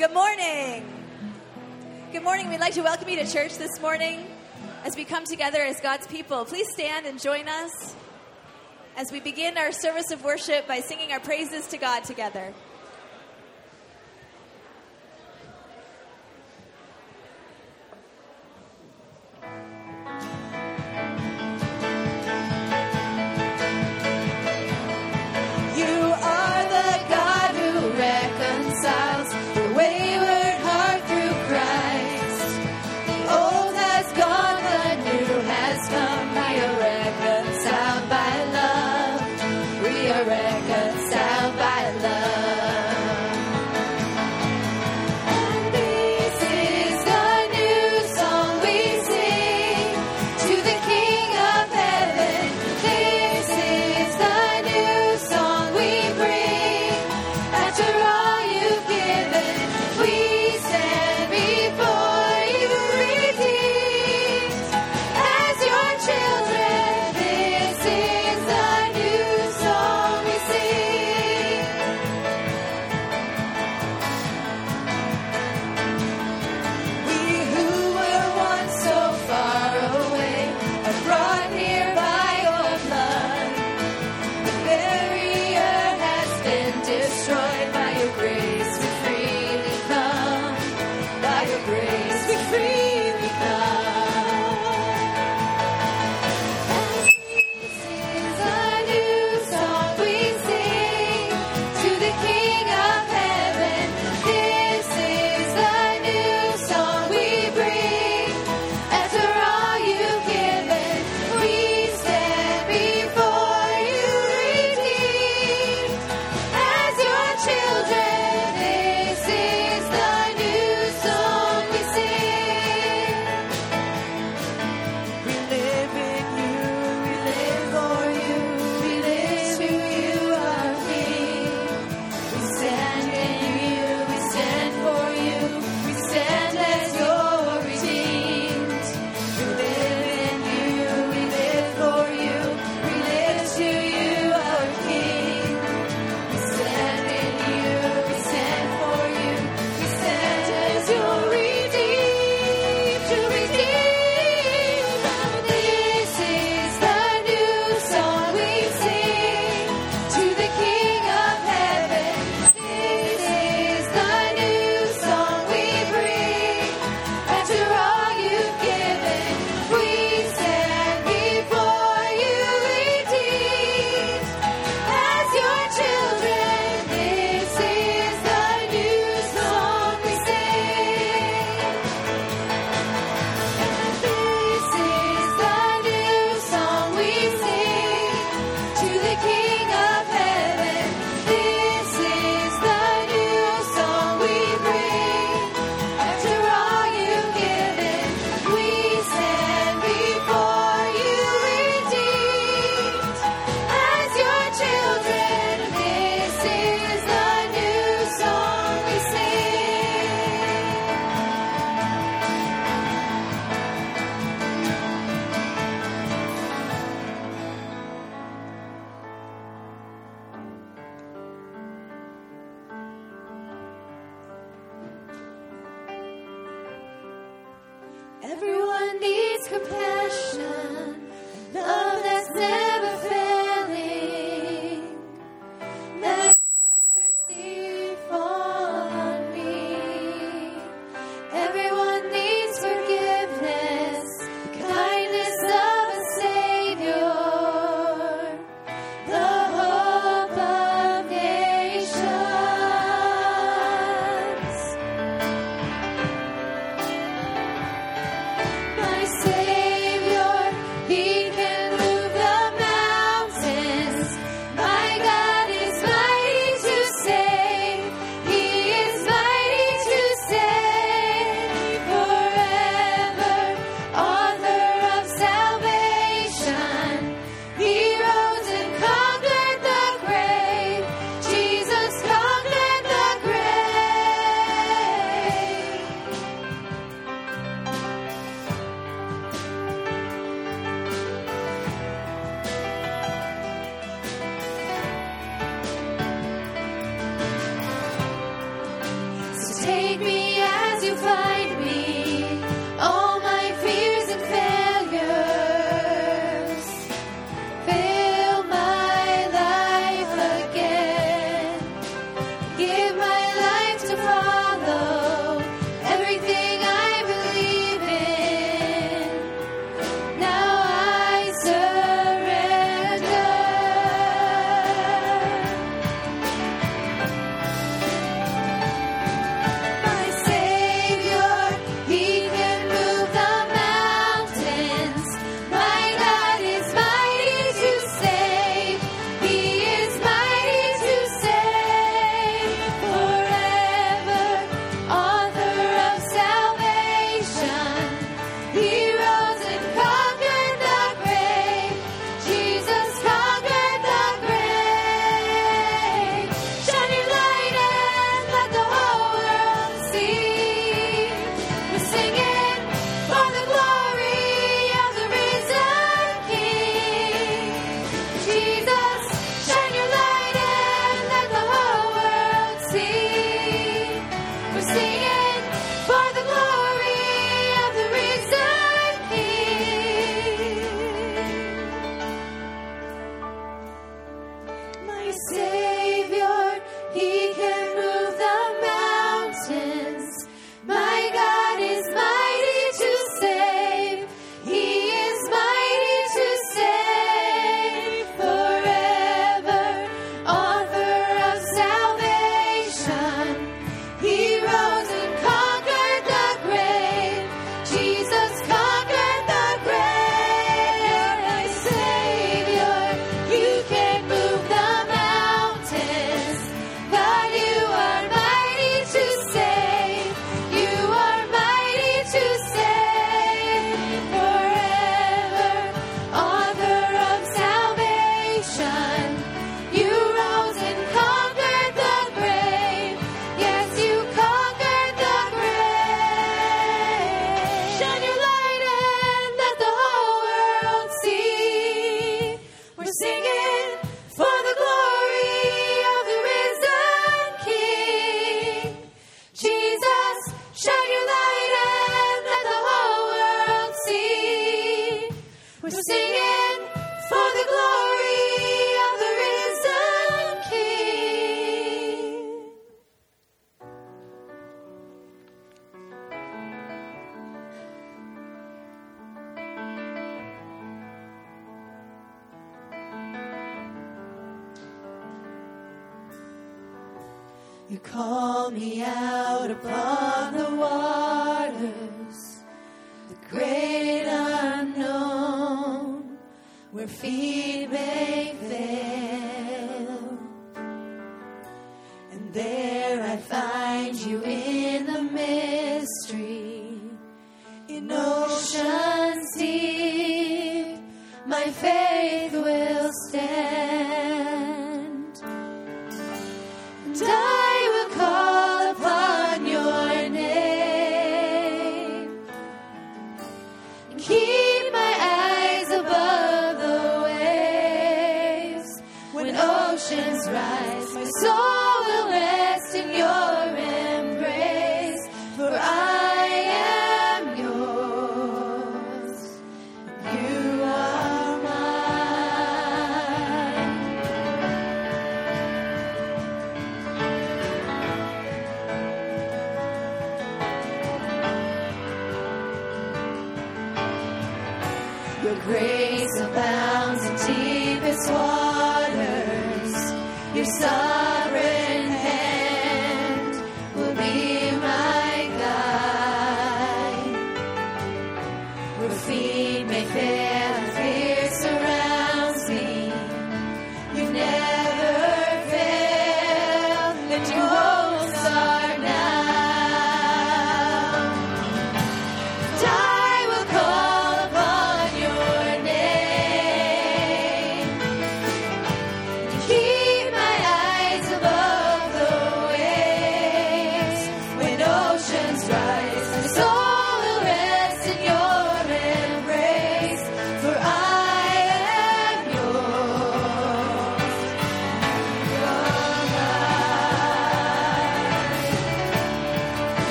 Good morning. Good morning. We'd like to welcome you to church this morning as we come together as God's people. Please stand and join us as we begin our service of worship by singing our praises to God together.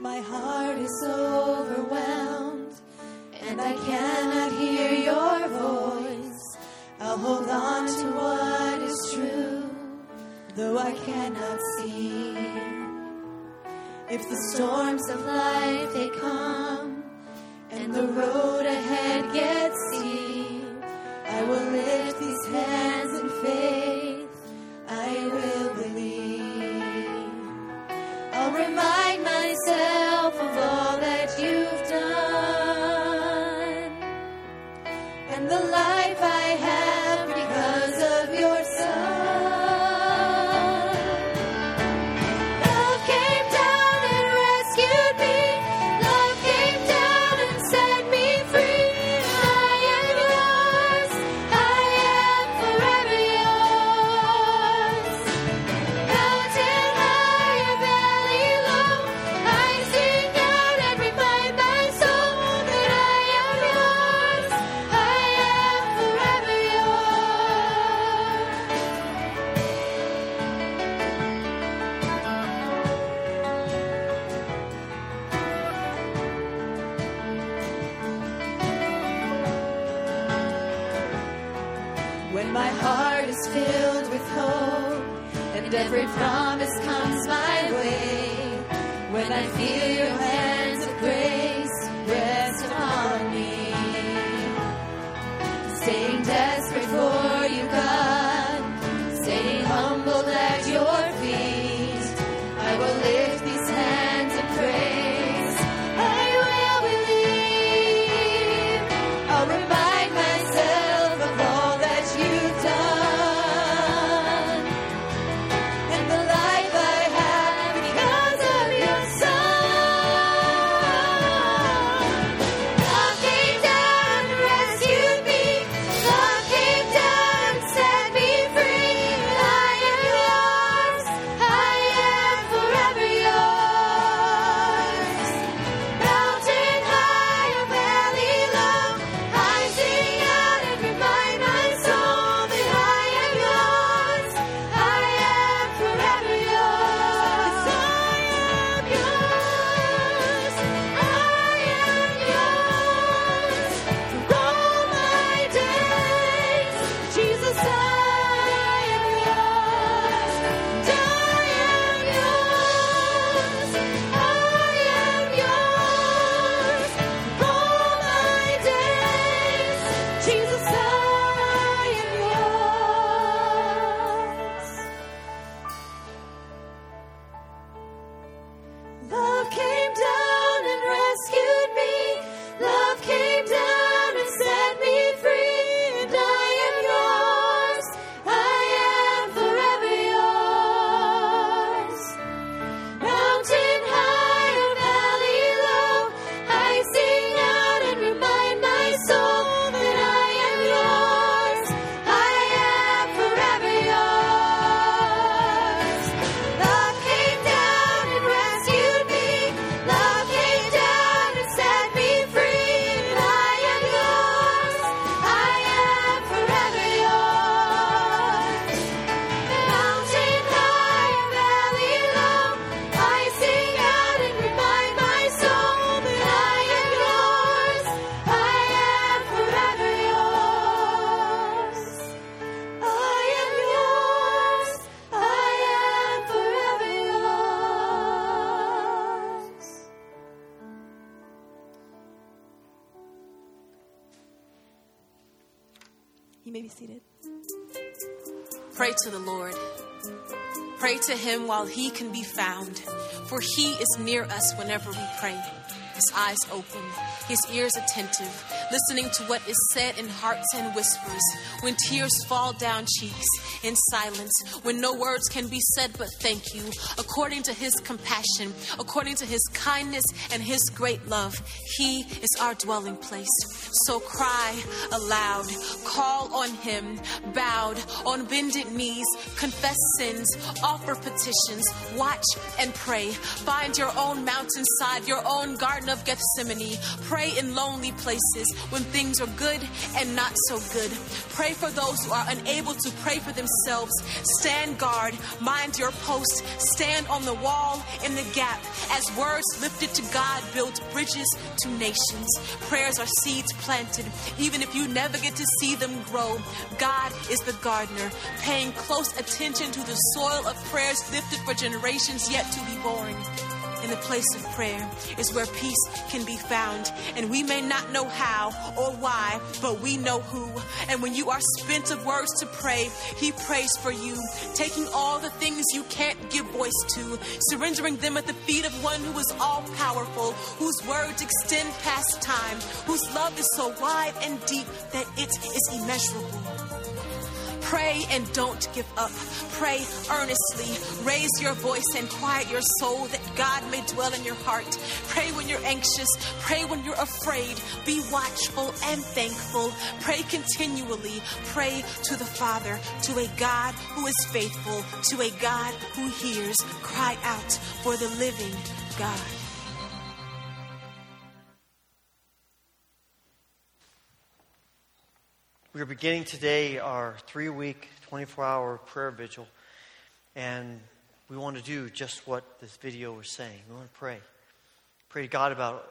My heart is overwhelmed, and I cannot hear your voice. I'll hold on to what is true, though I cannot see. If the storms of life they come, and the road ahead gets steep, I will lift these hands in faith. I will believe. I'll remind may be seated. Pray to the Lord. Pray to him while he can be found, for he is near us whenever we pray. His eyes open, his ears attentive, listening to what is said in hearts and whispers, when tears fall down cheeks, in silence, when no words can be said but thank you, according to his compassion, according to his kindness and his great love. He is our dwelling place. So cry aloud, call on him, bowed on bended knees, confess sins, offer petitions, watch and pray. Find your own mountainside, your own garden of Gethsemane. Pray in lonely places when things are good and not so good. Pray for those who are unable to pray for themselves. Stand guard, mind your post, stand on the wall in the gap as words lifted to God build bridges to nations. Prayers are seeds planted, even if you never get to see them grow. God is the gardener, paying close attention to the soil of prayers lifted for generations yet to be born. In the place of prayer is where peace can be found. And we may not know how or why, but we know who. And when you are spent of words to pray, He prays for you, taking all the things you can't give voice to, surrendering them at the feet of one who is all powerful, whose words extend past time, whose love is so wide and deep that it is immeasurable. Pray and don't give up. Pray earnestly. Raise your voice and quiet your soul that God may dwell in your heart. Pray when you're anxious. Pray when you're afraid. Be watchful and thankful. Pray continually. Pray to the Father, to a God who is faithful, to a God who hears. Cry out for the living God. We're beginning today our three week, 24 hour prayer vigil, and we want to do just what this video was saying. We want to pray. Pray to God about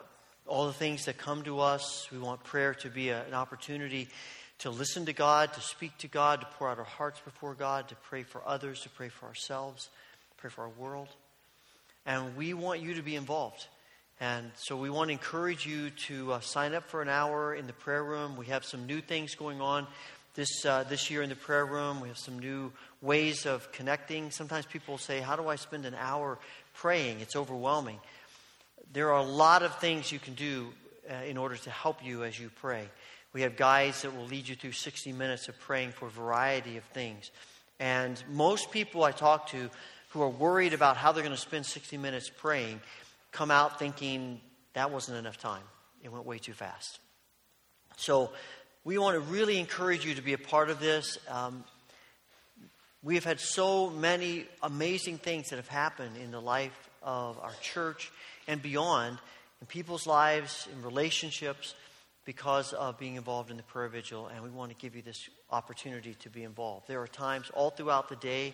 all the things that come to us. We want prayer to be a, an opportunity to listen to God, to speak to God, to pour out our hearts before God, to pray for others, to pray for ourselves, pray for our world. And we want you to be involved. And so we want to encourage you to uh, sign up for an hour in the prayer room. We have some new things going on this, uh, this year in the prayer room. We have some new ways of connecting. Sometimes people say, How do I spend an hour praying? It's overwhelming. There are a lot of things you can do uh, in order to help you as you pray. We have guides that will lead you through 60 minutes of praying for a variety of things. And most people I talk to who are worried about how they're going to spend 60 minutes praying come out thinking that wasn't enough time. It went way too fast. So we want to really encourage you to be a part of this. Um, we have had so many amazing things that have happened in the life of our church and beyond, in people's lives, in relationships, because of being involved in the prayer vigil. And we want to give you this opportunity to be involved. There are times all throughout the day,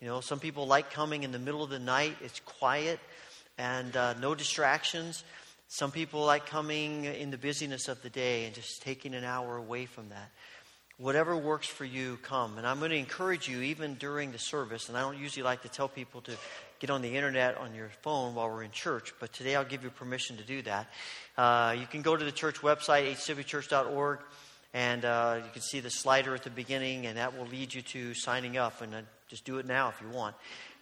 you know, some people like coming in the middle of the night, it's quiet and uh, no distractions. Some people like coming in the busyness of the day and just taking an hour away from that. Whatever works for you, come. And I'm going to encourage you, even during the service, and I don't usually like to tell people to get on the internet on your phone while we're in church, but today I'll give you permission to do that. Uh, you can go to the church website, hcwchurch.org, and uh, you can see the slider at the beginning, and that will lead you to signing up. And uh, just do it now if you want.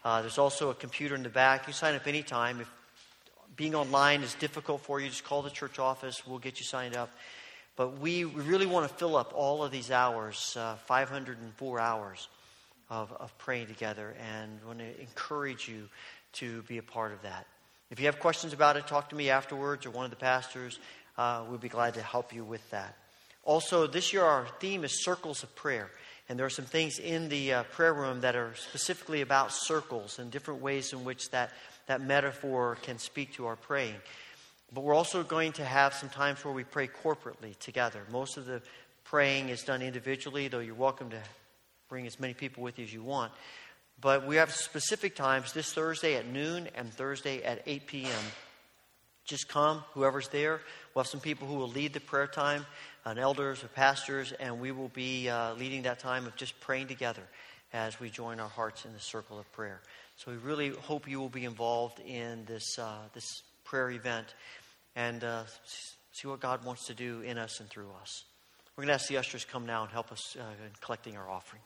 Uh, there's also a computer in the back. You sign up anytime. If being online is difficult for you, just call the church office. We'll get you signed up. But we, really want to fill up all of these hours, uh, 504 hours of, of praying together, and want to encourage you to be a part of that. If you have questions about it, talk to me afterwards or one of the pastors. Uh, we'll be glad to help you with that. Also, this year our theme is Circles of Prayer. And there are some things in the uh, prayer room that are specifically about circles and different ways in which that, that metaphor can speak to our praying. But we're also going to have some times where we pray corporately together. Most of the praying is done individually, though you're welcome to bring as many people with you as you want. But we have specific times this Thursday at noon and Thursday at 8 p.m. Just come, whoever's there. We'll have some people who will lead the prayer time and elders or pastors, and we will be uh, leading that time of just praying together as we join our hearts in the circle of prayer. So we really hope you will be involved in this, uh, this prayer event and uh, see what God wants to do in us and through us. We're going to ask the ushers come now and help us uh, in collecting our offering.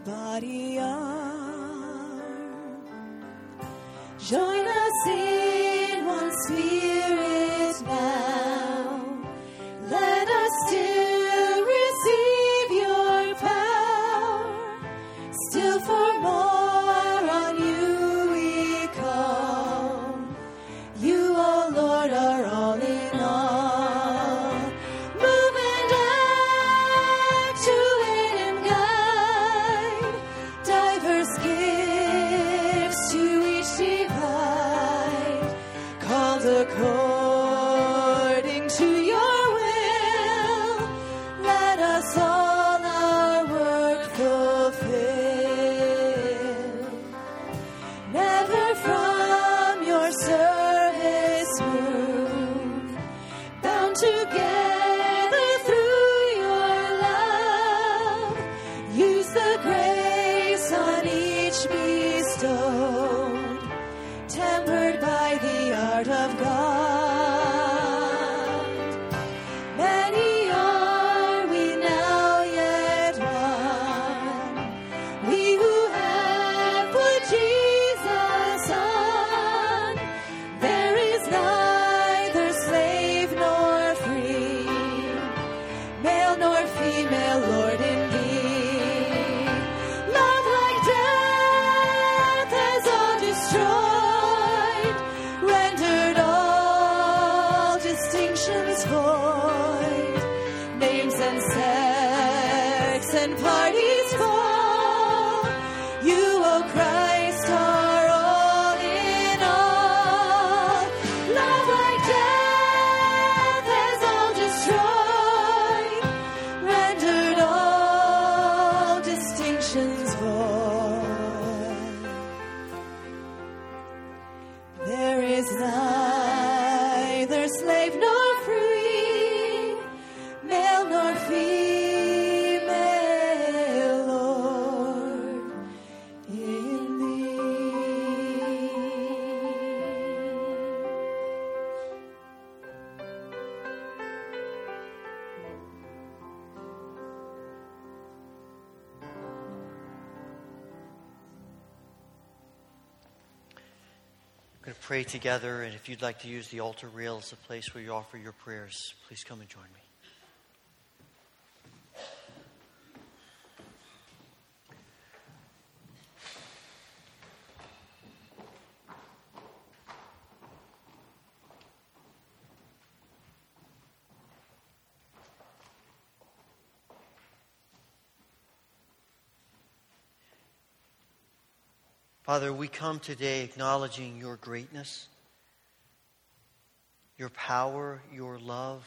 Body are. Join us in one spirit together, and if you'd like to use the altar rail as a place where you offer your prayers, please come and join me. Father, we come today acknowledging your greatness, your power, your love,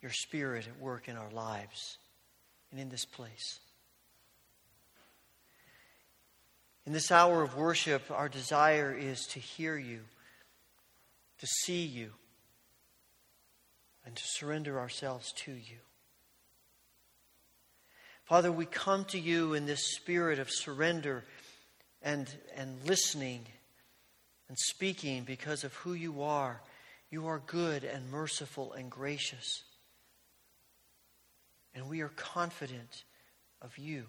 your spirit at work in our lives and in this place. In this hour of worship, our desire is to hear you, to see you, and to surrender ourselves to you. Father, we come to you in this spirit of surrender and, and listening and speaking because of who you are. You are good and merciful and gracious. And we are confident of you.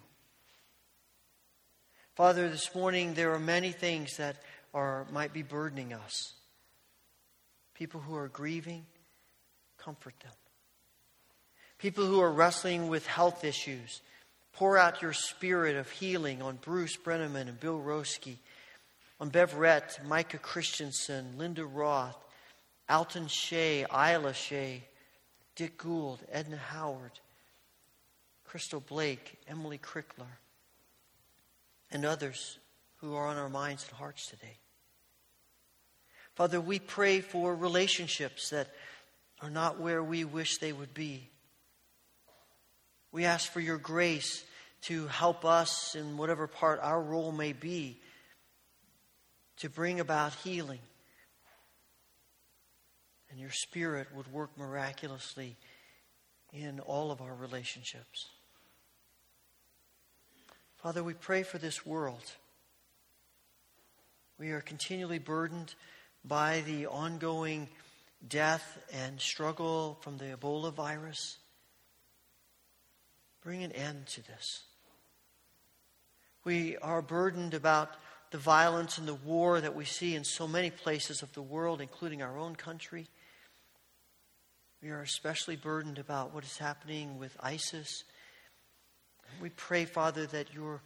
Father, this morning there are many things that are, might be burdening us. People who are grieving, comfort them. People who are wrestling with health issues, pour out your spirit of healing on Bruce Brenneman and Bill Roski, on Beverett, Micah Christensen, Linda Roth, Alton Shea, Isla Shea, Dick Gould, Edna Howard, Crystal Blake, Emily Crickler, and others who are on our minds and hearts today. Father, we pray for relationships that are not where we wish they would be. We ask for your grace to help us in whatever part our role may be to bring about healing. And your Spirit would work miraculously in all of our relationships. Father, we pray for this world. We are continually burdened by the ongoing death and struggle from the Ebola virus. Bring an end to this. We are burdened about the violence and the war that we see in so many places of the world, including our own country. We are especially burdened about what is happening with ISIS. We pray, Father, that your,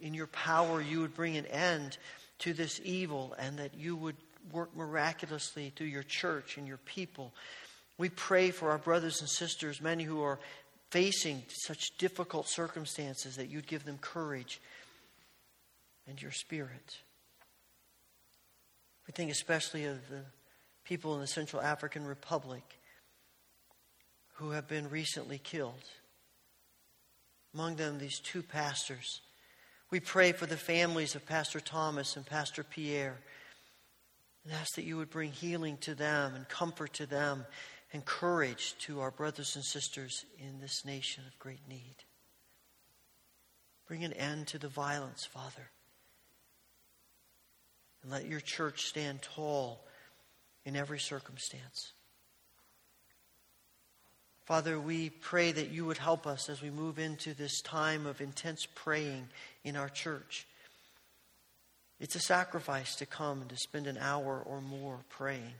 in your power you would bring an end to this evil and that you would work miraculously through your church and your people. We pray for our brothers and sisters, many who are facing such difficult circumstances, that you'd give them courage and your spirit. We think especially of the people in the Central African Republic who have been recently killed. Among them, these two pastors. We pray for the families of Pastor Thomas and Pastor Pierre and ask that you would bring healing to them and comfort to them and courage to our brothers and sisters in this nation of great need. Bring an end to the violence, Father. And let your church stand tall in every circumstance. Father, we pray that you would help us as we move into this time of intense praying in our church. It's a sacrifice to come and to spend an hour or more praying.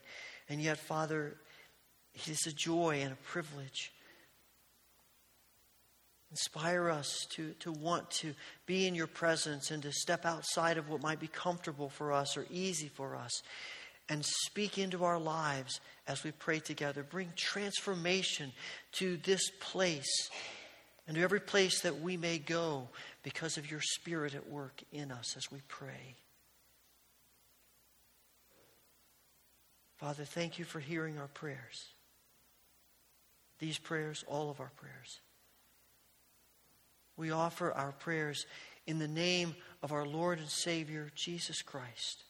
And yet, Father, it is a joy and a privilege. Inspire us to, to want to be in your presence and to step outside of what might be comfortable for us or easy for us and speak into our lives as we pray together. Bring transformation to this place and to every place that we may go because of your Spirit at work in us as we pray. Father, thank you for hearing our prayers. These prayers, all of our prayers. We offer our prayers in the name of our Lord and Savior, Jesus Christ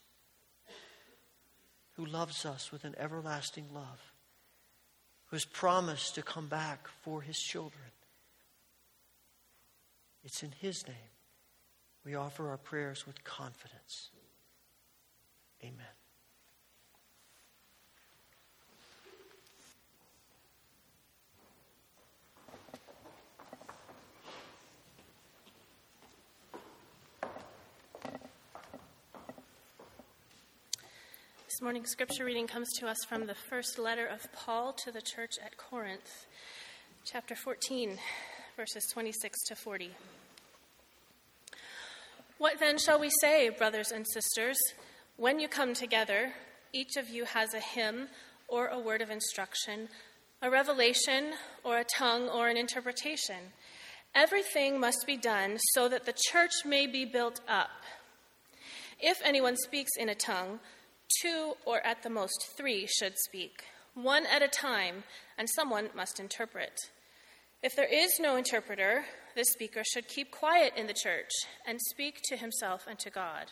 who loves us with an everlasting love, who has promised to come back for his children. It's in his name we offer our prayers with confidence. Amen. This morning's scripture reading comes to us from the first letter of Paul to the church at Corinth, chapter 14, verses 26 to 40. What then shall we say, brothers and sisters? When you come together, each of you has a hymn or a word of instruction, a revelation or a tongue or an interpretation. Everything must be done so that the church may be built up. If anyone speaks in a tongue, Two, or at the most three, should speak, one at a time, and someone must interpret. If there is no interpreter, the speaker should keep quiet in the church and speak to himself and to God.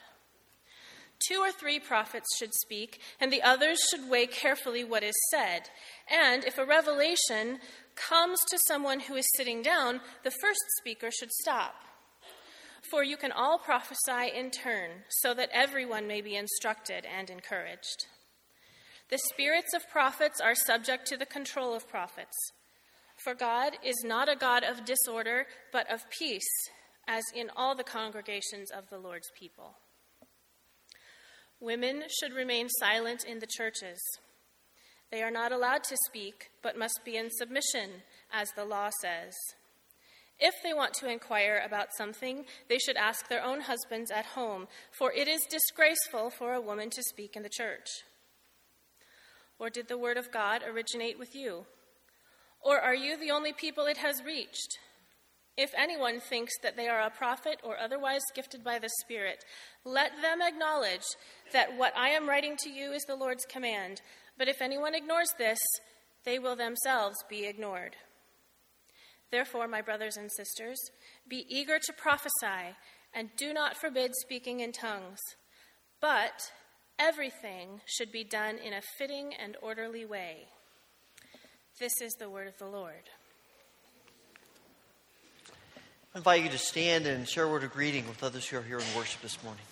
Two or three prophets should speak, and the others should weigh carefully what is said. And if a revelation comes to someone who is sitting down, the first speaker should stop. For you can all prophesy in turn, so that everyone may be instructed and encouraged. The spirits of prophets are subject to the control of prophets. For God is not a God of disorder, but of peace, as in all the congregations of the Lord's people. Women should remain silent in the churches. They are not allowed to speak, but must be in submission, as the law says. If they want to inquire about something, they should ask their own husbands at home, for it is disgraceful for a woman to speak in the church. Or did the word of God originate with you? Or are you the only people it has reached? If anyone thinks that they are a prophet or otherwise gifted by the Spirit, let them acknowledge that what I am writing to you is the Lord's command. But if anyone ignores this, they will themselves be ignored. Therefore, my brothers and sisters, be eager to prophesy, and do not forbid speaking in tongues. But everything should be done in a fitting and orderly way. This is the word of the Lord. I invite you to stand and share a word of greeting with others who are here in worship this morning.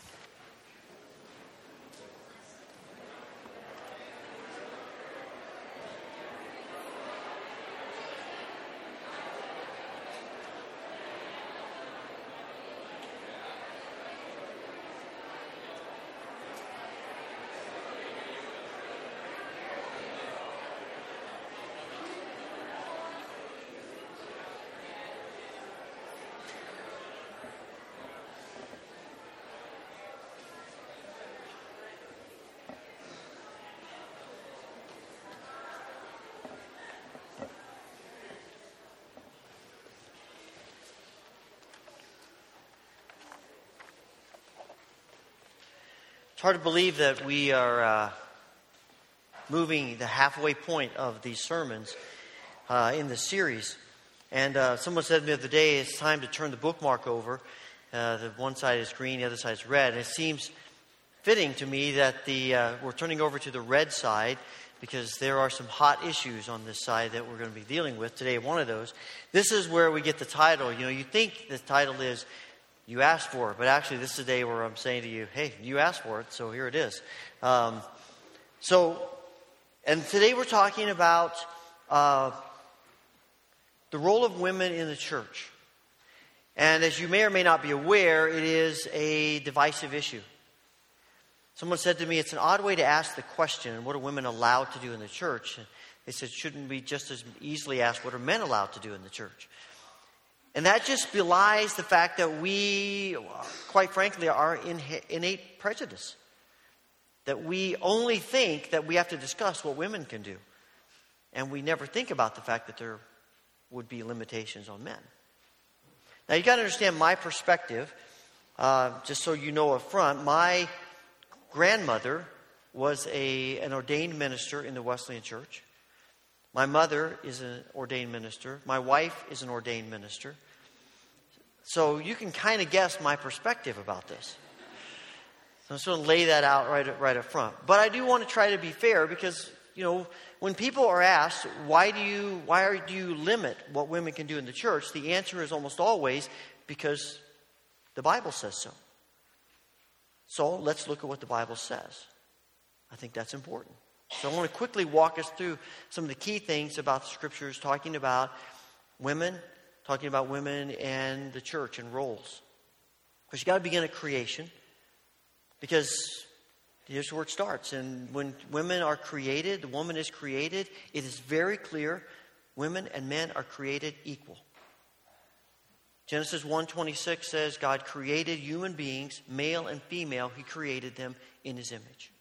It's hard to believe that we are uh, moving the halfway point of these sermons uh, in the series. And uh, someone said to me the other day, it's time to turn the bookmark over. Uh, the one side is green, the other side is red. And it seems fitting to me that the, uh, we're turning over to the red side because there are some hot issues on this side that we're going to be dealing with today. One of those. This is where we get the title. You know, you think the title is you asked for it. But actually, this is the day where I'm saying to you, hey, you asked for it, so here it is. Um, so, and today we're talking about uh, the role of women in the church. And as you may or may not be aware, it is a divisive issue. Someone said to me, it's an odd way to ask the question, what are women allowed to do in the church? And they said, shouldn't we just as easily ask, what are men allowed to do in the church? And that just belies the fact that we, quite frankly, are innate prejudice. That we only think that we have to discuss what women can do. And we never think about the fact that there would be limitations on men. Now, you got to understand my perspective, uh, just so you know up front. My grandmother was a, an ordained minister in the Wesleyan Church. My mother is an ordained minister. My wife is an ordained minister. So you can kind of guess my perspective about this. So I'm just going to lay that out right, right up front. But I do want to try to be fair because, you know, when people are asked, why do you, why are, do you limit what women can do in the church? The answer is almost always because the Bible says so. So let's look at what the Bible says. I think that's important. So I want to quickly walk us through some of the key things about the scriptures talking about women, talking about women and the church and roles. Because you got to begin at creation. Because here's where it starts. And when women are created, the woman is created, it is very clear women and men are created equal. Genesis 1:26 says God created human beings, male and female, he created them in his image.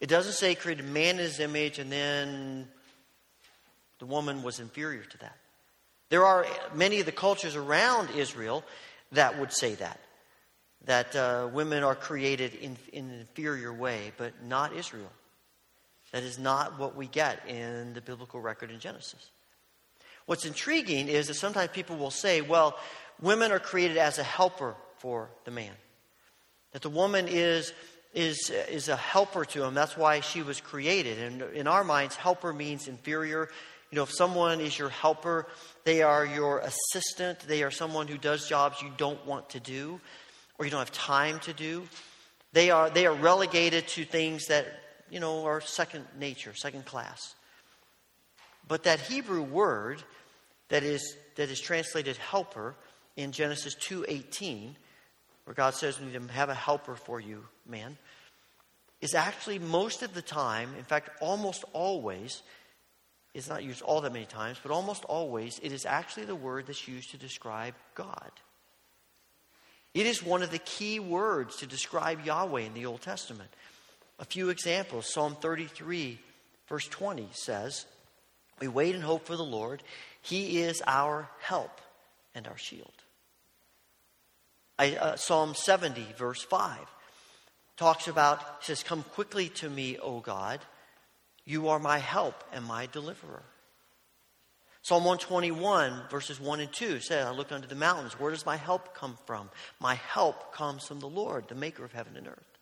It doesn't say created man in his image and then the woman was inferior to that. There are many of the cultures around Israel that would say that, that uh, women are created in, in an inferior way, but not Israel. That is not what we get in the biblical record in Genesis. What's intriguing is that sometimes people will say, well, women are created as a helper for the man. That the woman is is, is a helper to him. That's why she was created. And in our minds, helper means inferior. You know, if someone is your helper, they are your assistant, they are someone who does jobs you don't want to do or you don't have time to do. They are, they are relegated to things that, you know, are second nature, second class. But that Hebrew word that is, that is translated helper in Genesis 2.18 where God says we need to have a helper for you, man, is actually most of the time, in fact, almost always, it's not used all that many times, but almost always, it is actually the word that's used to describe God. It is one of the key words to describe Yahweh in the Old Testament. A few examples Psalm 33, verse 20 says, We wait and hope for the Lord. He is our help. and our shield. Uh, Psalm 70, verse 5, talks about, says, Come quickly to me, O God. You are my help and my deliverer. Psalm 121, verses 1 and 2 says, I look unto the mountains. Where does my help come from? My help comes from the Lord, the maker of heaven and earth.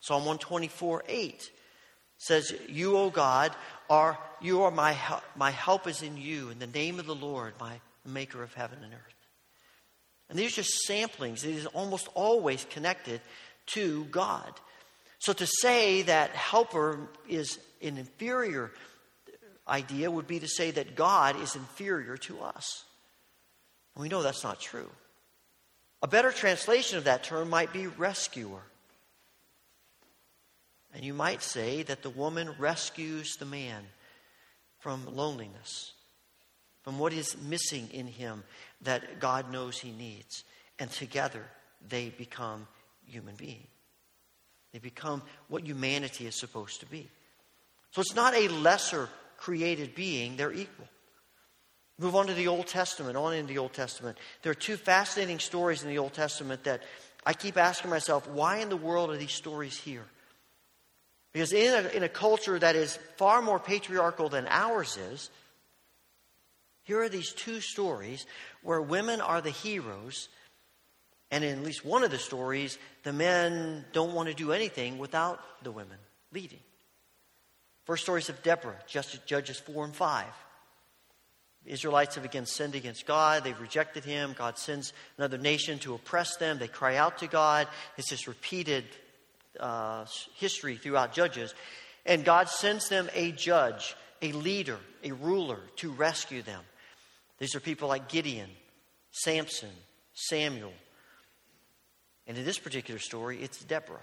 Psalm 124, 8 says, You, O God, are you are my help. My help is in you, in the name of the Lord, my maker of heaven and earth. And these are just samplings. It is almost always connected to God. So to say that helper is an inferior idea would be to say that God is inferior to us. And we know that's not true. A better translation of that term might be rescuer. And you might say that the woman rescues the man from loneliness, from what is missing in him that God knows he needs. And together they become human beings. They become what humanity is supposed to be. So it's not a lesser created being, they're equal. Move on to the Old Testament, on into the Old Testament. There are two fascinating stories in the Old Testament that I keep asking myself, why in the world are these stories here? Because in a, in a culture that is far more patriarchal than ours is, here are these two stories where women are the heroes, and in at least one of the stories, the men don't want to do anything without the women leading. First stories of Deborah, Judges 4 and 5. The Israelites have again sinned against God. They've rejected Him. God sends another nation to oppress them. They cry out to God. It's this repeated uh, history throughout Judges. And God sends them a judge, a leader, a ruler to rescue them. These are people like Gideon, Samson, Samuel. And in this particular story, it's Deborah.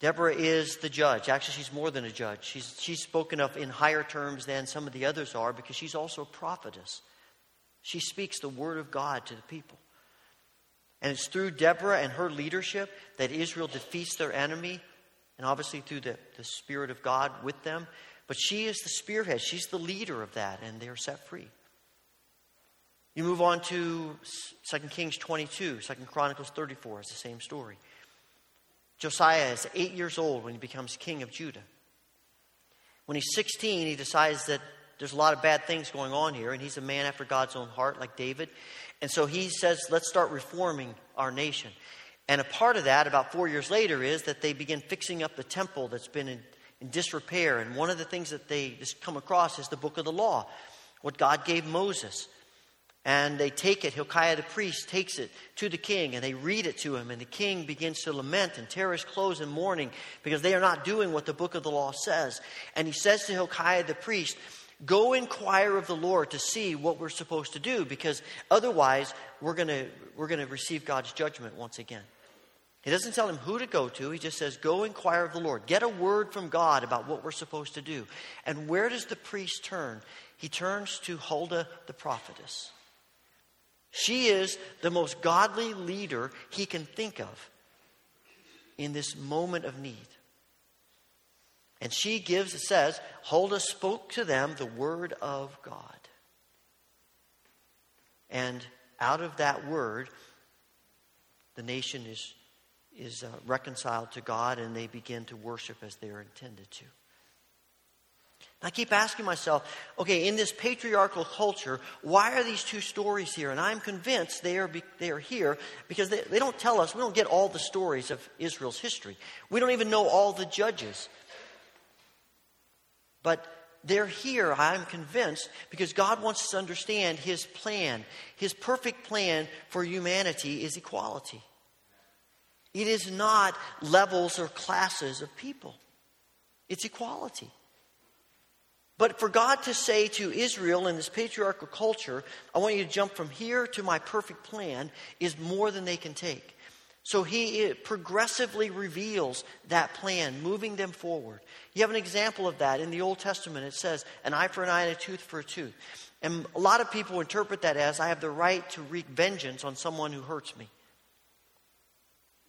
Deborah is the judge. Actually, she's more than a judge. She's, she's spoken of in higher terms than some of the others are because she's also a prophetess. She speaks the word of God to the people. And it's through Deborah and her leadership that Israel defeats their enemy, and obviously through the, the Spirit of God with them. But she is the spearhead, she's the leader of that, and they are set free. You move on to 2 Kings 22, 2 Chronicles 34, it's the same story. Josiah is eight years old when he becomes king of Judah. When he's 16, he decides that there's a lot of bad things going on here, and he's a man after God's own heart, like David. And so he says, let's start reforming our nation. And a part of that, about four years later, is that they begin fixing up the temple that's been in, in disrepair. And one of the things that they just come across is the book of the law, what God gave Moses. And they take it, Hilkiah the priest takes it to the king, and they read it to him. And the king begins to lament and tear his clothes in mourning because they are not doing what the book of the law says. And he says to Hilkiah the priest, Go inquire of the Lord to see what we're supposed to do, because otherwise we're going to we're going to receive God's judgment once again. He doesn't tell him who to go to. He just says, Go inquire of the Lord. Get a word from God about what we're supposed to do. And where does the priest turn? He turns to Huldah the prophetess. She is the most godly leader he can think of in this moment of need. And she gives, it says, Huldah spoke to them the word of God. And out of that word, the nation is, is uh, reconciled to God and they begin to worship as they are intended to. I keep asking myself, okay, in this patriarchal culture, why are these two stories here? And I'm convinced they are, be, they are here because they, they don't tell us, we don't get all the stories of Israel's history. We don't even know all the judges. But they're here, I'm convinced, because God wants us to understand His plan. His perfect plan for humanity is equality. It is not levels or classes of people, it's equality. But for God to say to Israel in this patriarchal culture, I want you to jump from here to my perfect plan, is more than they can take. So he progressively reveals that plan, moving them forward. You have an example of that in the Old Testament. It says, an eye for an eye and a tooth for a tooth. And a lot of people interpret that as, I have the right to wreak vengeance on someone who hurts me.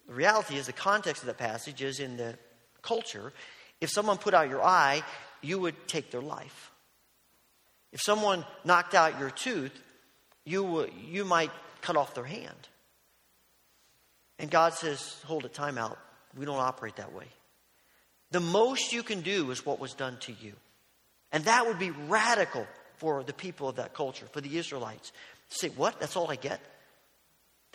The reality is, the context of that passage is in the culture. If someone put out your eye, you would take their life. If someone knocked out your tooth, you, you might cut off their hand. And God says, hold it, time out. We don't operate that way. The most you can do is what was done to you. And that would be radical for the people of that culture, for the Israelites. Say, what? That's all I get?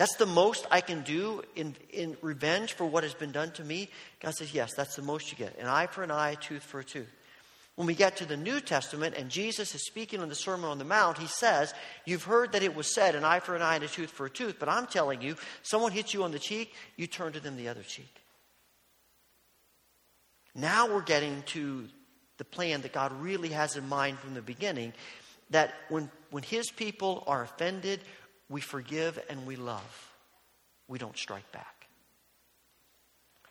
That's the most I can do in, in revenge for what has been done to me? God says, yes, that's the most you get. An eye for an eye, a tooth for a tooth. When we get to the New Testament and Jesus is speaking on the Sermon on the Mount, he says, You've heard that it was said, an eye for an eye and a tooth for a tooth, but I'm telling you, someone hits you on the cheek, you turn to them the other cheek. Now we're getting to the plan that God really has in mind from the beginning that when, when his people are offended, we forgive and we love. We don't strike back.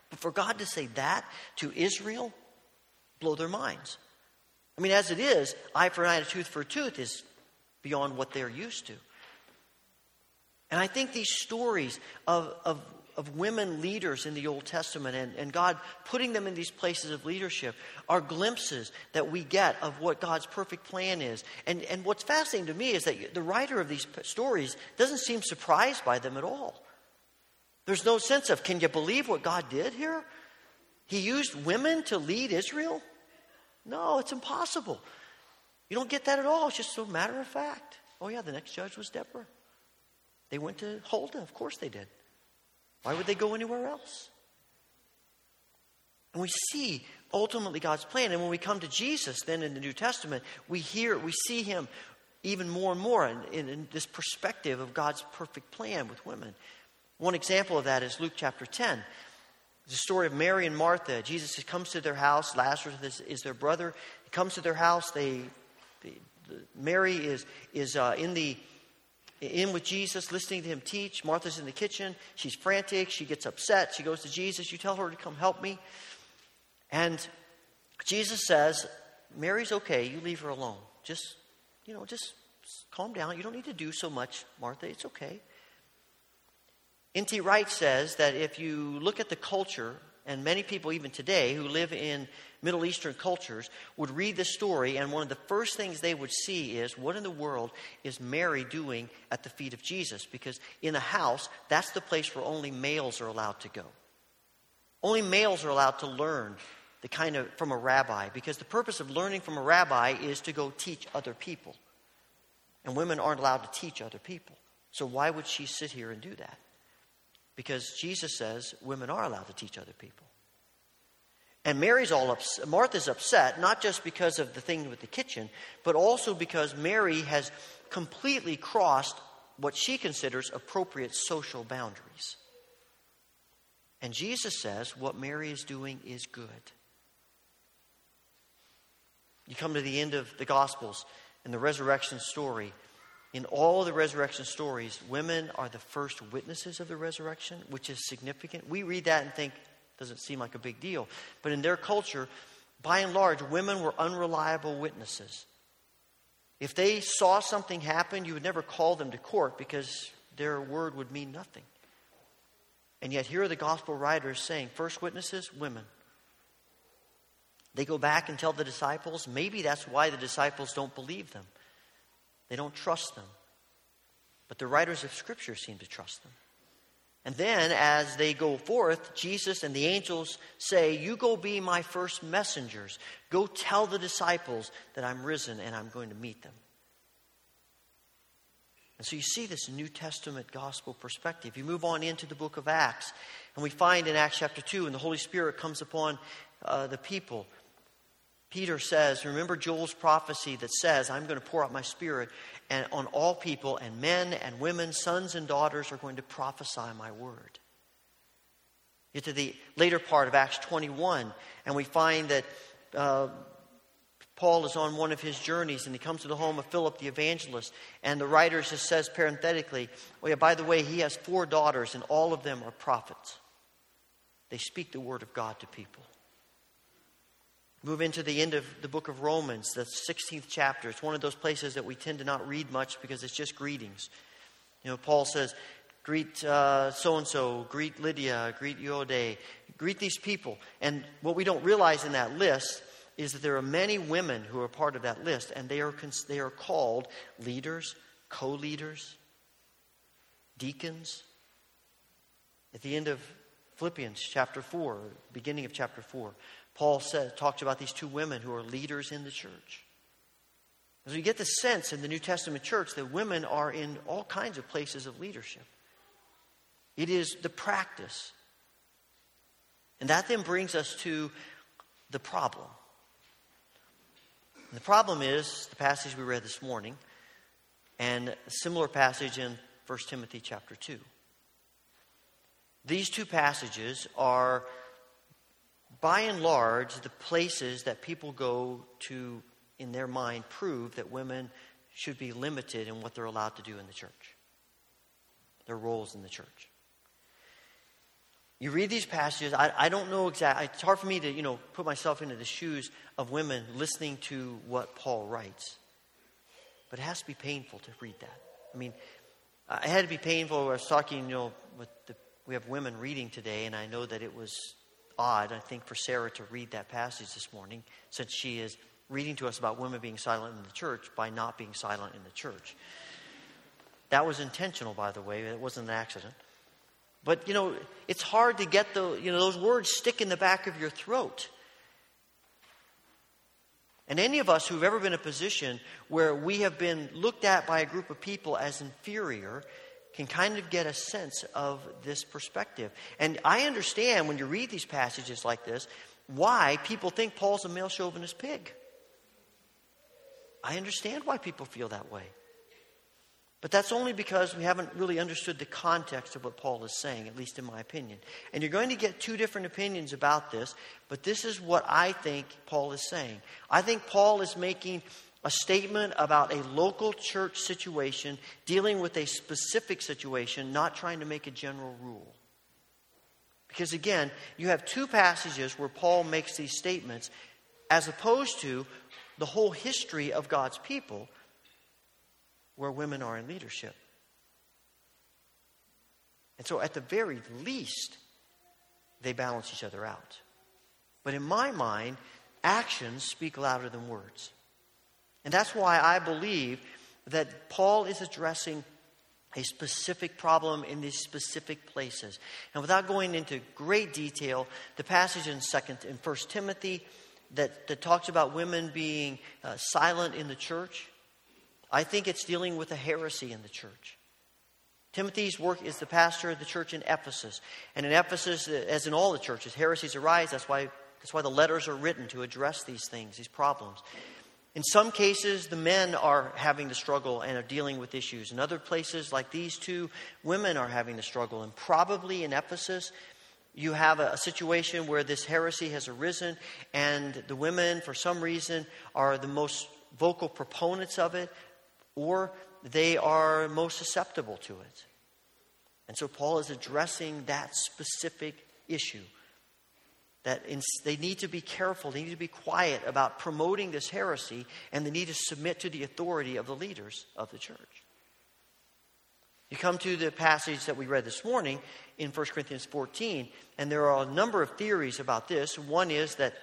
But for God to say that to Israel, blow their minds. I mean, as it is, eye for an eye and tooth for tooth is beyond what they're used to. And I think these stories of, of, of women leaders in the Old Testament and, and God putting them in these places of leadership are glimpses that we get of what God's perfect plan is. And, and what's fascinating to me is that the writer of these stories doesn't seem surprised by them at all. There's no sense of, can you believe what God did here? He used women to lead Israel? No, it's impossible. You don't get that at all. It's just a matter of fact. Oh, yeah, the next judge was Deborah. They went to Huldah. Of course they did. Why would they go anywhere else? And we see ultimately God's plan. And when we come to Jesus, then in the New Testament, we hear, we see him even more and more in, in, in this perspective of God's perfect plan with women. One example of that is Luke chapter 10. The story of Mary and Martha. Jesus comes to their house. Lazarus is, is their brother. He comes to their house. They, they the, Mary is, is uh, in the in with Jesus, listening to him teach. Martha's in the kitchen. She's frantic. She gets upset. She goes to Jesus. You tell her to come help me. And Jesus says, Mary's okay. You leave her alone. Just, you know, just calm down. You don't need to do so much, Martha. It's okay. N.T. Wright says that if you look at the culture, and many people even today who live in Middle Eastern cultures would read this story, and one of the first things they would see is what in the world is Mary doing at the feet of Jesus? Because in a house, that's the place where only males are allowed to go. Only males are allowed to learn the kind of from a rabbi, because the purpose of learning from a rabbi is to go teach other people. And women aren't allowed to teach other people. So why would she sit here and do that? Because Jesus says women are allowed to teach other people. And Mary's all upset, Martha's upset, not just because of the thing with the kitchen, but also because Mary has completely crossed what she considers appropriate social boundaries. And Jesus says what Mary is doing is good. You come to the end of the Gospels and the resurrection story. In all the resurrection stories, women are the first witnesses of the resurrection, which is significant. We read that and think, doesn't seem like a big deal. But in their culture, by and large, women were unreliable witnesses. If they saw something happen, you would never call them to court because their word would mean nothing. And yet, here are the gospel writers saying first witnesses, women. They go back and tell the disciples. Maybe that's why the disciples don't believe them. They don't trust them. But the writers of Scripture seem to trust them. And then, as they go forth, Jesus and the angels say, You go be my first messengers. Go tell the disciples that I'm risen and I'm going to meet them. And so you see this New Testament gospel perspective. You move on into the book of Acts, and we find in Acts chapter 2, and the Holy Spirit comes upon uh, the people. Peter says, Remember Joel's prophecy that says, I'm going to pour out my spirit and on all people, and men and women, sons and daughters are going to prophesy my word. Get to the later part of Acts 21, and we find that uh, Paul is on one of his journeys, and he comes to the home of Philip the evangelist, and the writer just says parenthetically, "Oh yeah, by the way, he has four daughters, and all of them are prophets. They speak the word of God to people." Move into the end of the book of Romans, the 16th chapter. It's one of those places that we tend to not read much because it's just greetings. You know, Paul says, greet so and so, greet Lydia, greet Euodia, greet these people. And what we don't realize in that list is that there are many women who are part of that list, and they are, cons- they are called leaders, co leaders, deacons. At the end of Philippians chapter 4, beginning of chapter 4, Paul said, talks about these two women who are leaders in the church. As we get the sense in the New Testament church that women are in all kinds of places of leadership. It is the practice. And that then brings us to the problem. And the problem is the passage we read this morning and a similar passage in 1 Timothy chapter 2. These two passages are, by and large, the places that people go to, in their mind, prove that women should be limited in what they're allowed to do in the church, their roles in the church. You read these passages, I, I don't know exactly, it's hard for me to, you know, put myself into the shoes of women listening to what Paul writes. But it has to be painful to read that. I mean, it had to be painful. I was talking, you know, with the, we have women reading today, and I know that it was odd, I think, for Sarah to read that passage this morning, since she is reading to us about women being silent in the church by not being silent in the church. That was intentional, by the way. It wasn't an accident. But, you know, it's hard to get the, you know, those words stick in the back of your throat. And any of us who've ever been in a position where we have been looked at by a group of people as inferior can kind of get a sense of this perspective. And I understand when you read these passages like this why people think Paul's a male chauvinist pig. I understand why people feel that way. But that's only because we haven't really understood the context of what Paul is saying, at least in my opinion. And you're going to get two different opinions about this, but this is what I think Paul is saying. I think Paul is making a statement about a local church situation, dealing with a specific situation, not trying to make a general rule. Because again, you have two passages where Paul makes these statements, as opposed to the whole history of God's people where women are in leadership. And so, at the very least, they balance each other out. But in my mind, actions speak louder than words. And that's why I believe that Paul is addressing a specific problem in these specific places. And without going into great detail, the passage in second in First Timothy that, that talks about women being uh, silent in the church I think it's dealing with a heresy in the church. Timothy's work is the pastor of the church in Ephesus. And in Ephesus, as in all the churches, heresies arise. That's why, that's why the letters are written to address these things, these problems. In some cases, the men are having the struggle and are dealing with issues. In other places, like these two, women are having the struggle. And probably in Ephesus, you have a, a situation where this heresy has arisen, and the women, for some reason, are the most vocal proponents of it or they are most susceptible to it. And so Paul is addressing that specific issue. That in, they need to be careful, they need to be quiet about promoting this heresy, and they need to submit to the authority of the leaders of the church. You come to the passage that we read this morning in 1 Corinthians 14, and there are a number of theories about this. One is that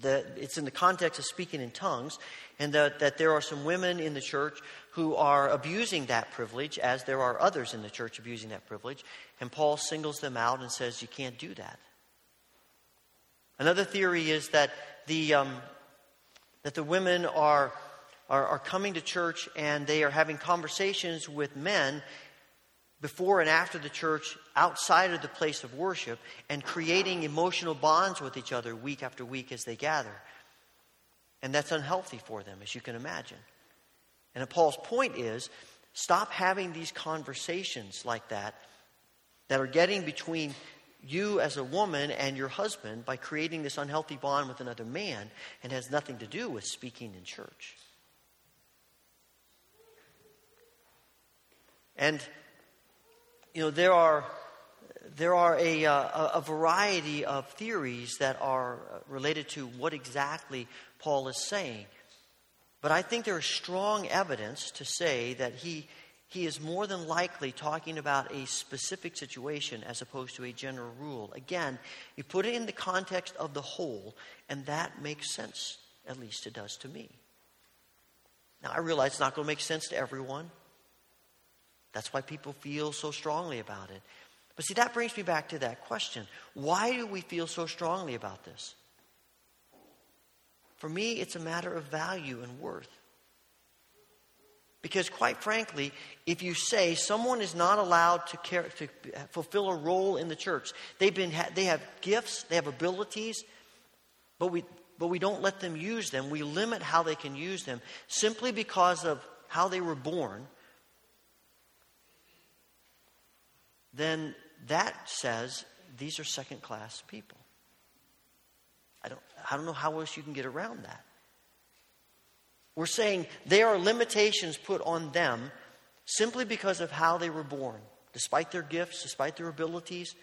the, it's in the context of speaking in tongues, and that, that there are some women in the church who are abusing that privilege, as there are others in the church abusing that privilege. And Paul singles them out and says, You can't do that. Another theory is that the, um, that the women are, are, are coming to church and they are having conversations with men before and after the church outside of the place of worship and creating emotional bonds with each other week after week as they gather. And that's unhealthy for them, as you can imagine. And Paul's point is stop having these conversations like that that are getting between you as a woman and your husband by creating this unhealthy bond with another man and has nothing to do with speaking in church. And you know, there are, there are a, uh, a variety of theories that are related to what exactly Paul is saying. But I think there is strong evidence to say that he, he is more than likely talking about a specific situation as opposed to a general rule. Again, you put it in the context of the whole, and that makes sense. At least it does to me. Now, I realize it's not going to make sense to everyone. That's why people feel so strongly about it. But see, that brings me back to that question why do we feel so strongly about this? For me, it's a matter of value and worth. Because, quite frankly, if you say someone is not allowed to, care, to fulfill a role in the church, they've been, they have gifts, they have abilities, but we, but we don't let them use them. We limit how they can use them simply because of how they were born. Then that says these are second class people. I don't, I don't know how else you can get around that. We're saying there are limitations put on them simply because of how they were born, despite their gifts, despite their abilities.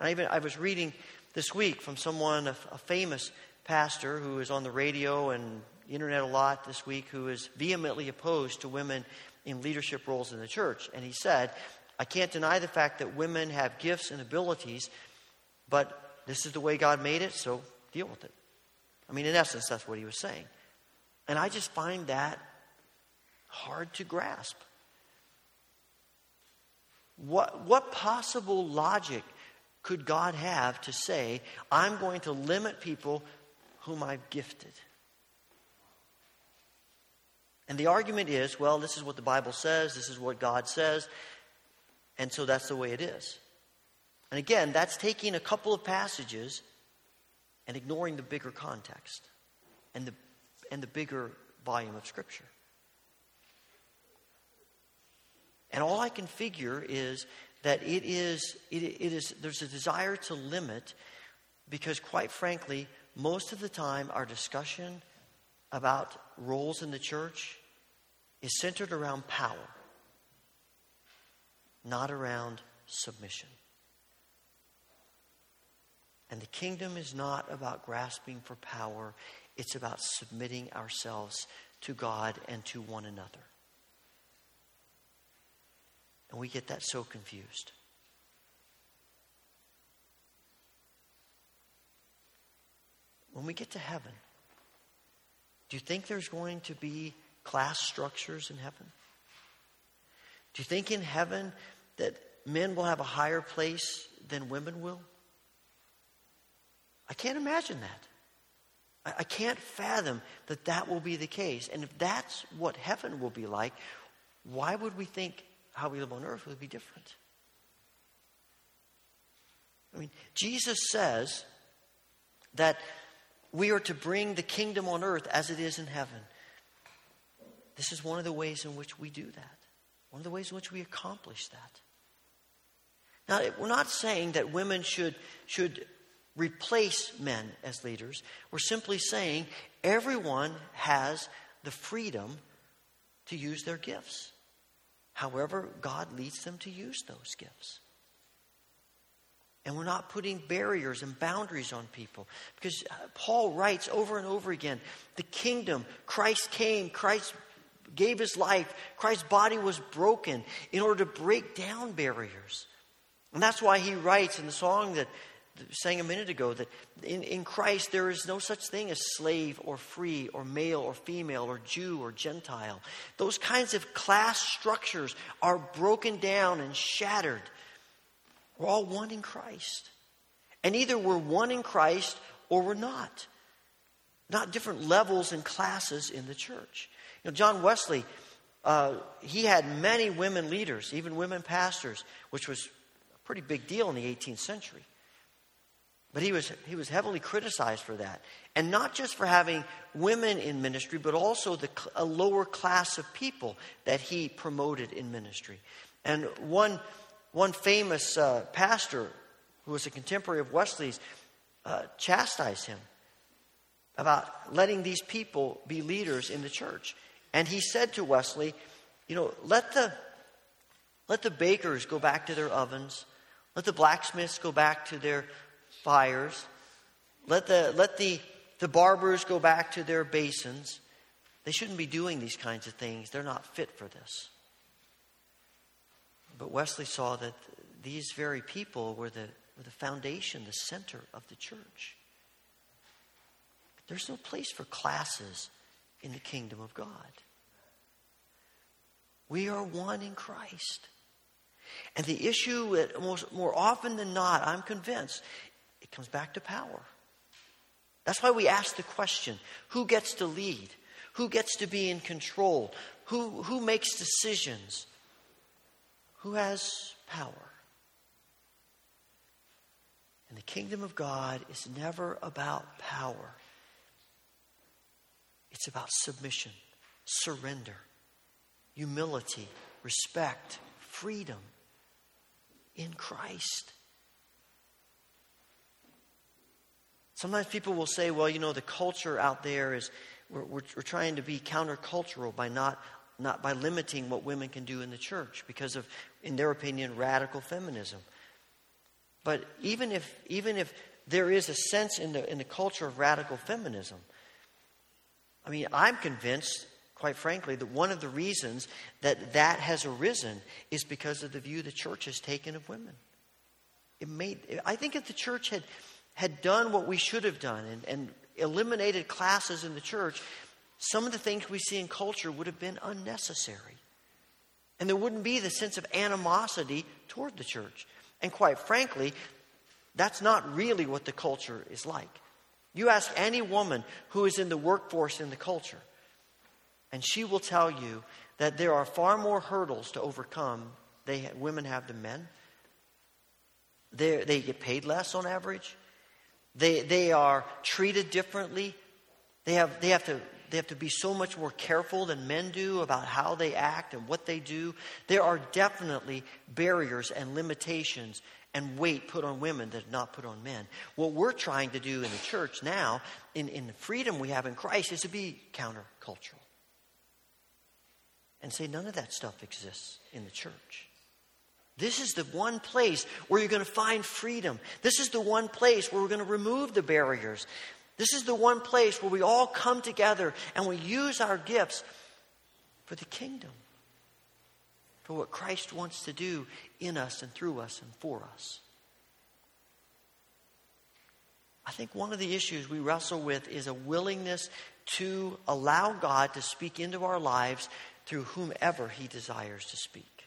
I even I was reading this week from someone, a, a famous pastor who is on the radio and internet a lot this week, who is vehemently opposed to women in leadership roles in the church. And he said, I can't deny the fact that women have gifts and abilities, but this is the way God made it, so deal with it. I mean, in essence, that's what he was saying. And I just find that hard to grasp. What, what possible logic could God have to say, I'm going to limit people whom I've gifted? And the argument is, well, this is what the Bible says, this is what God says, and so that's the way it is. And again, that's taking a couple of passages and ignoring the bigger context and the and the bigger volume of Scripture. And all I can figure is that it is, it, it is there's a desire to limit because, quite frankly, most of the time our discussion about roles in the church is centered around power, not around submission. And the kingdom is not about grasping for power, it's about submitting ourselves to God and to one another. And we get that so confused. When we get to heaven, do you think there's going to be class structures in heaven? Do you think in heaven that men will have a higher place than women will? I can't imagine that. I, can't fathom that that will be the case. And if that's what heaven will be like, why would we think how we live on earth would be different? I mean, Jesus says that we are to bring the kingdom on earth as it is in heaven. This is one of the ways in which we do that, one of the ways in which we accomplish that. Now, we're not saying that women should, should replace men as leaders. We're simply saying everyone has the freedom to use their gifts, however, God leads them to use those gifts. And we're not putting barriers and boundaries on people. Because uh, Paul writes over and over again the kingdom, Christ came, Christ gave his life, Christ's body was broken in order to break down barriers. And that's why he writes in the song that sang a minute ago that in, in Christ there is no such thing as slave or free or male or female or Jew or Gentile. Those kinds of class structures are broken down and shattered. We're all one in Christ. And either we're one in Christ or we're not. Not different levels and classes in the church. You know, John Wesley, uh, he had many women leaders, even women pastors, which was a pretty big deal in the 18th century. But he was, he was heavily criticized for that. And not just for having women in ministry, but also the, a lower class of people that he promoted in ministry. And one, one famous uh, pastor who was a contemporary of Wesley's uh, chastised him about letting these people be leaders in the church. And he said to Wesley, you know, let the, let the bakers go back to their ovens, let the blacksmiths go back to their fires. Let the, let the, the barbers go back to their basins. They shouldn't be doing these kinds of things. They're not fit for this. But Wesley saw that these very people were the, were the foundation, the center of the church. There's no place for classes in the kingdom of God. We are one in Christ. And the issue, that more often than not, I'm convinced, it comes back to power. That's why we ask the question who gets to lead? Who gets to be in control? Who, who makes decisions? Who has power? And the kingdom of God is never about power, it's about submission, surrender, humility, respect, freedom in Christ. Sometimes people will say, well, you know, the culture out there is, we're, we're, we're, trying to be countercultural by not, not by limiting what women can do in the church because of, in their opinion, radical feminism. But even if, even if there is a sense in the, in the culture of radical feminism, I mean, I'm convinced, quite frankly, that one of the reasons that that has arisen is because of the view the church has taken of women. It made, I think if the church had, had done what we should have done and, and eliminated classes in the church, some of the things we see in culture would have been unnecessary. And there wouldn't be the sense of animosity toward the church. And quite frankly, that's not really what the culture is like. You ask any woman who is in the workforce in the culture, and she will tell you that there are far more hurdles to overcome they, women have than men. They, they get paid less on average. They, they are treated differently. They have, they, have to, they have to be so much more careful than men do about how they act and what they do. There are definitely barriers and limitations and weight put on women that are not put on men. What we're trying to do in the church now, in, in the freedom we have in Christ, is to be countercultural and say none of that stuff exists in the church. This is the one place where you're going to find freedom. This is the one place where we're going to remove the barriers. This is the one place where we all come together and we use our gifts for the kingdom, for what Christ wants to do in us and through us and for us. I think one of the issues we wrestle with is a willingness to allow God to speak into our lives through whomever He desires to speak.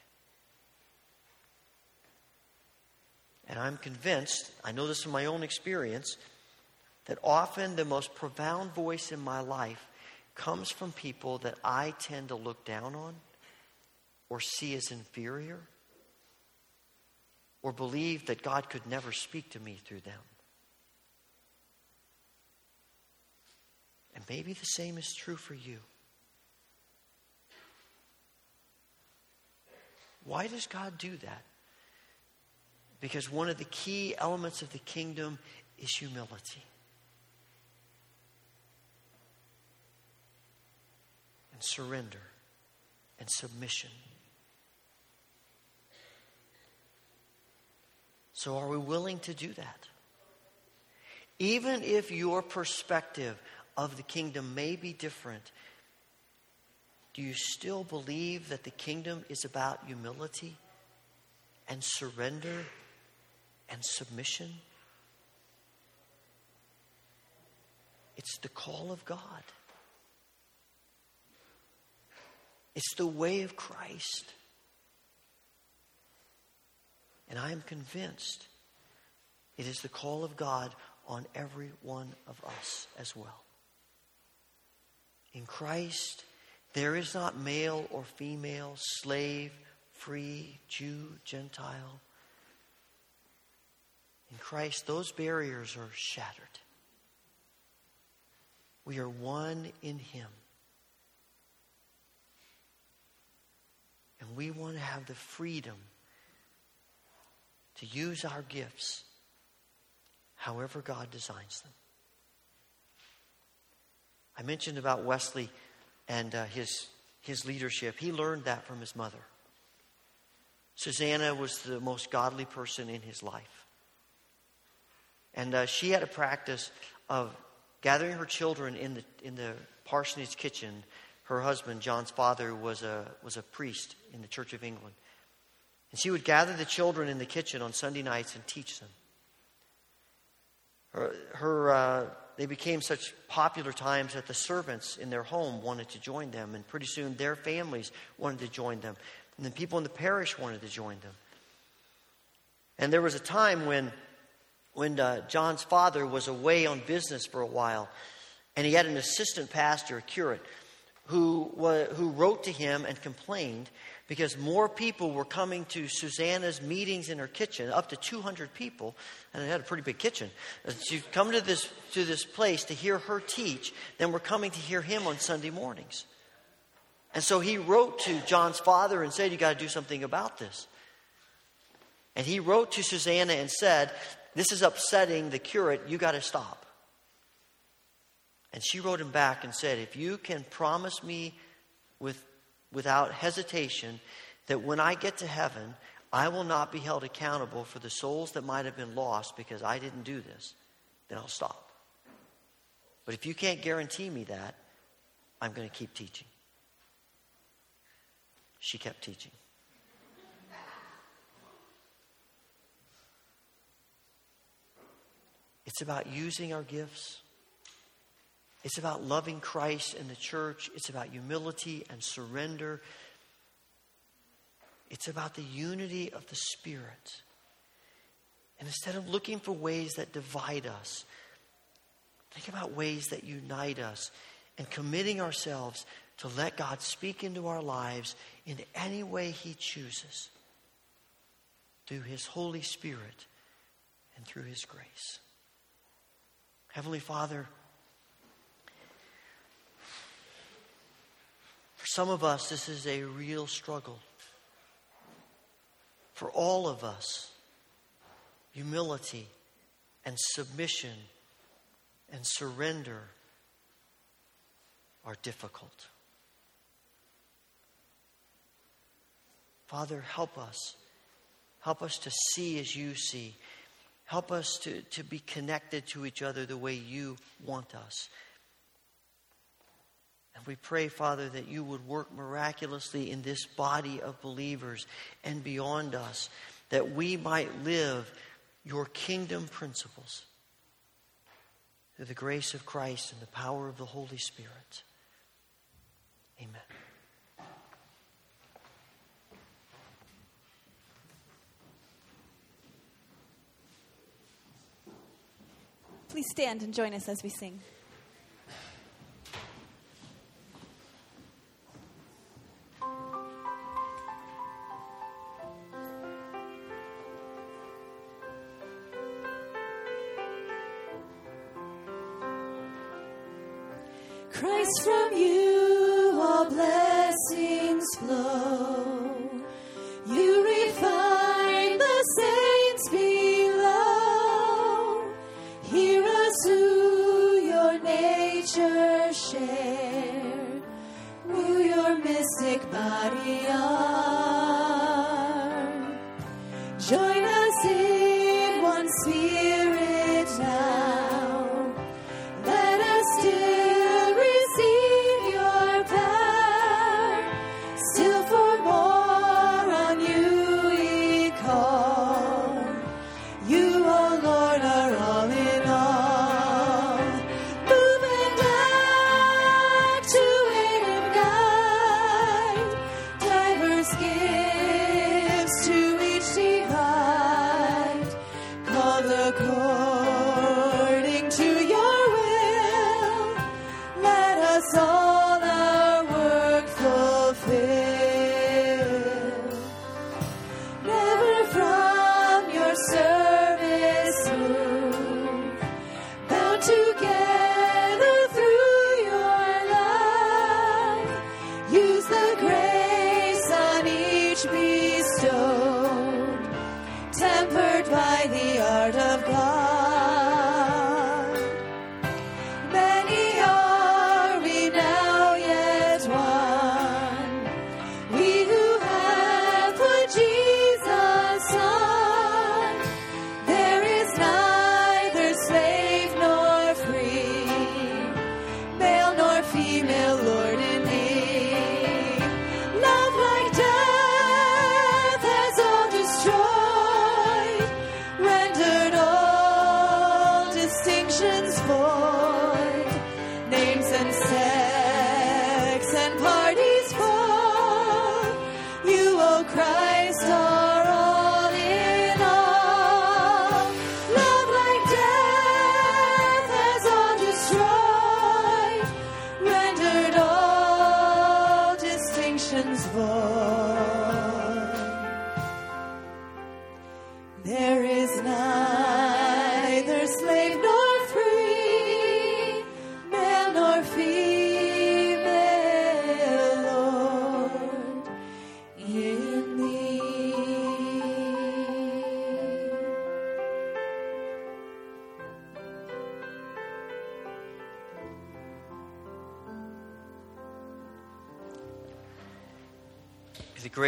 And I'm convinced, I know this from my own experience, that often the most profound voice in my life comes from people that I tend to look down on or see as inferior or believe that God could never speak to me through them. And maybe the same is true for you. Why does God do that? Because one of the key elements of the kingdom is humility. And surrender and submission. So, are we willing to do that? Even if your perspective of the kingdom may be different, do you still believe that the kingdom is about humility and surrender and submission. It's the call of God. It's the way of Christ. And I am convinced it is the call of God on every one of us as well. In Christ, there is not male or female, slave, free, Jew, Gentile. In Christ, those barriers are shattered. We are one in Him. And we want to have the freedom to use our gifts however God designs them. I mentioned about Wesley and uh, his, his leadership. He learned that from his mother. Susanna was the most godly person in his life. And uh, she had a practice of gathering her children in the, in the parsonage kitchen. Her husband, John's father, was a, was a priest in the Church of England. And she would gather the children in the kitchen on Sunday nights and teach them. Her, her uh, they became such popular times that the servants in their home wanted to join them, and pretty soon their families wanted to join them, and then people in the parish wanted to join them. And there was a time when, when uh, John's father was away on business for a while, and he had an assistant pastor, a curate, who, who wrote to him and complained because more people were coming to Susanna's meetings in her kitchen, up to 200 people, and it had a pretty big kitchen. She'd come to this, to this place to hear her teach, then were coming to hear him on Sunday mornings. And so he wrote to John's father and said, You got to do something about this. And he wrote to Susanna and said, This is upsetting the curate, you got to stop. And she wrote him back and said, If you can promise me with without hesitation that when I get to heaven, I will not be held accountable for the souls that might have been lost because I didn't do this, then I'll stop. But if you can't guarantee me that, I'm going to keep teaching. She kept teaching. It's about using our gifts it's about loving Christ and the church. It's about humility and surrender. It's about the unity of the Spirit. And instead of looking for ways that divide us, think about ways that unite us and committing ourselves to let God speak into our lives in any way He chooses through His Holy Spirit and through His grace. Heavenly Father, For some of us, this is a real struggle. For all of us, humility and submission and surrender are difficult. Father, help us. Help us to see as you see. Help us to, to be connected to each other the way you want us. And we pray, Father, that you would work miraculously in this body of believers and beyond us, that we might live your kingdom principles through the grace of Christ and the power of the Holy Spirit. Amen. Please stand and join us as we sing. Christ from body